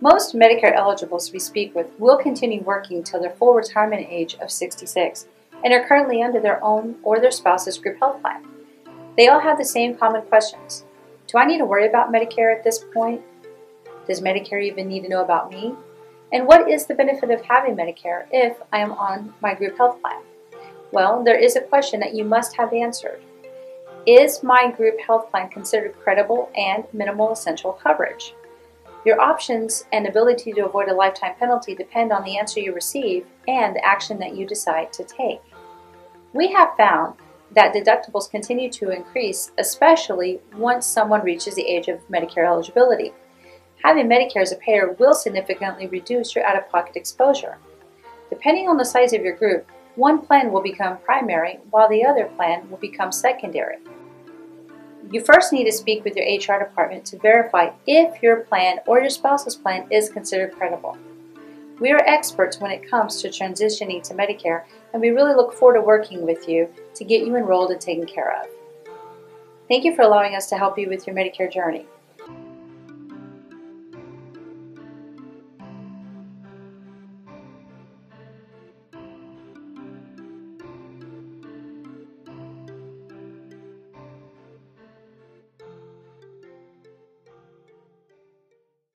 Most Medicare eligibles we speak with will continue working till their full retirement age of 66 and are currently under their own or their spouse's group health plan. They all have the same common questions. Do I need to worry about Medicare at this point? Does Medicare even need to know about me? And what is the benefit of having Medicare if I am on my group health plan? Well, there is a question that you must have answered. Is my group health plan considered credible and minimal essential coverage? Your options and ability to avoid a lifetime penalty depend on the answer you receive and the action that you decide to take. We have found that deductibles continue to increase, especially once someone reaches the age of Medicare eligibility. Having Medicare as a payer will significantly reduce your out-of-pocket exposure. Depending on the size of your group, one plan will become primary while the other plan will become secondary. You first need to speak with your HR department to verify if your plan or your spouse's plan is considered credible. We are experts when it comes to transitioning to Medicare, and we really look forward to working with you to get you enrolled and taken care of. Thank you for allowing us to help you with your Medicare journey.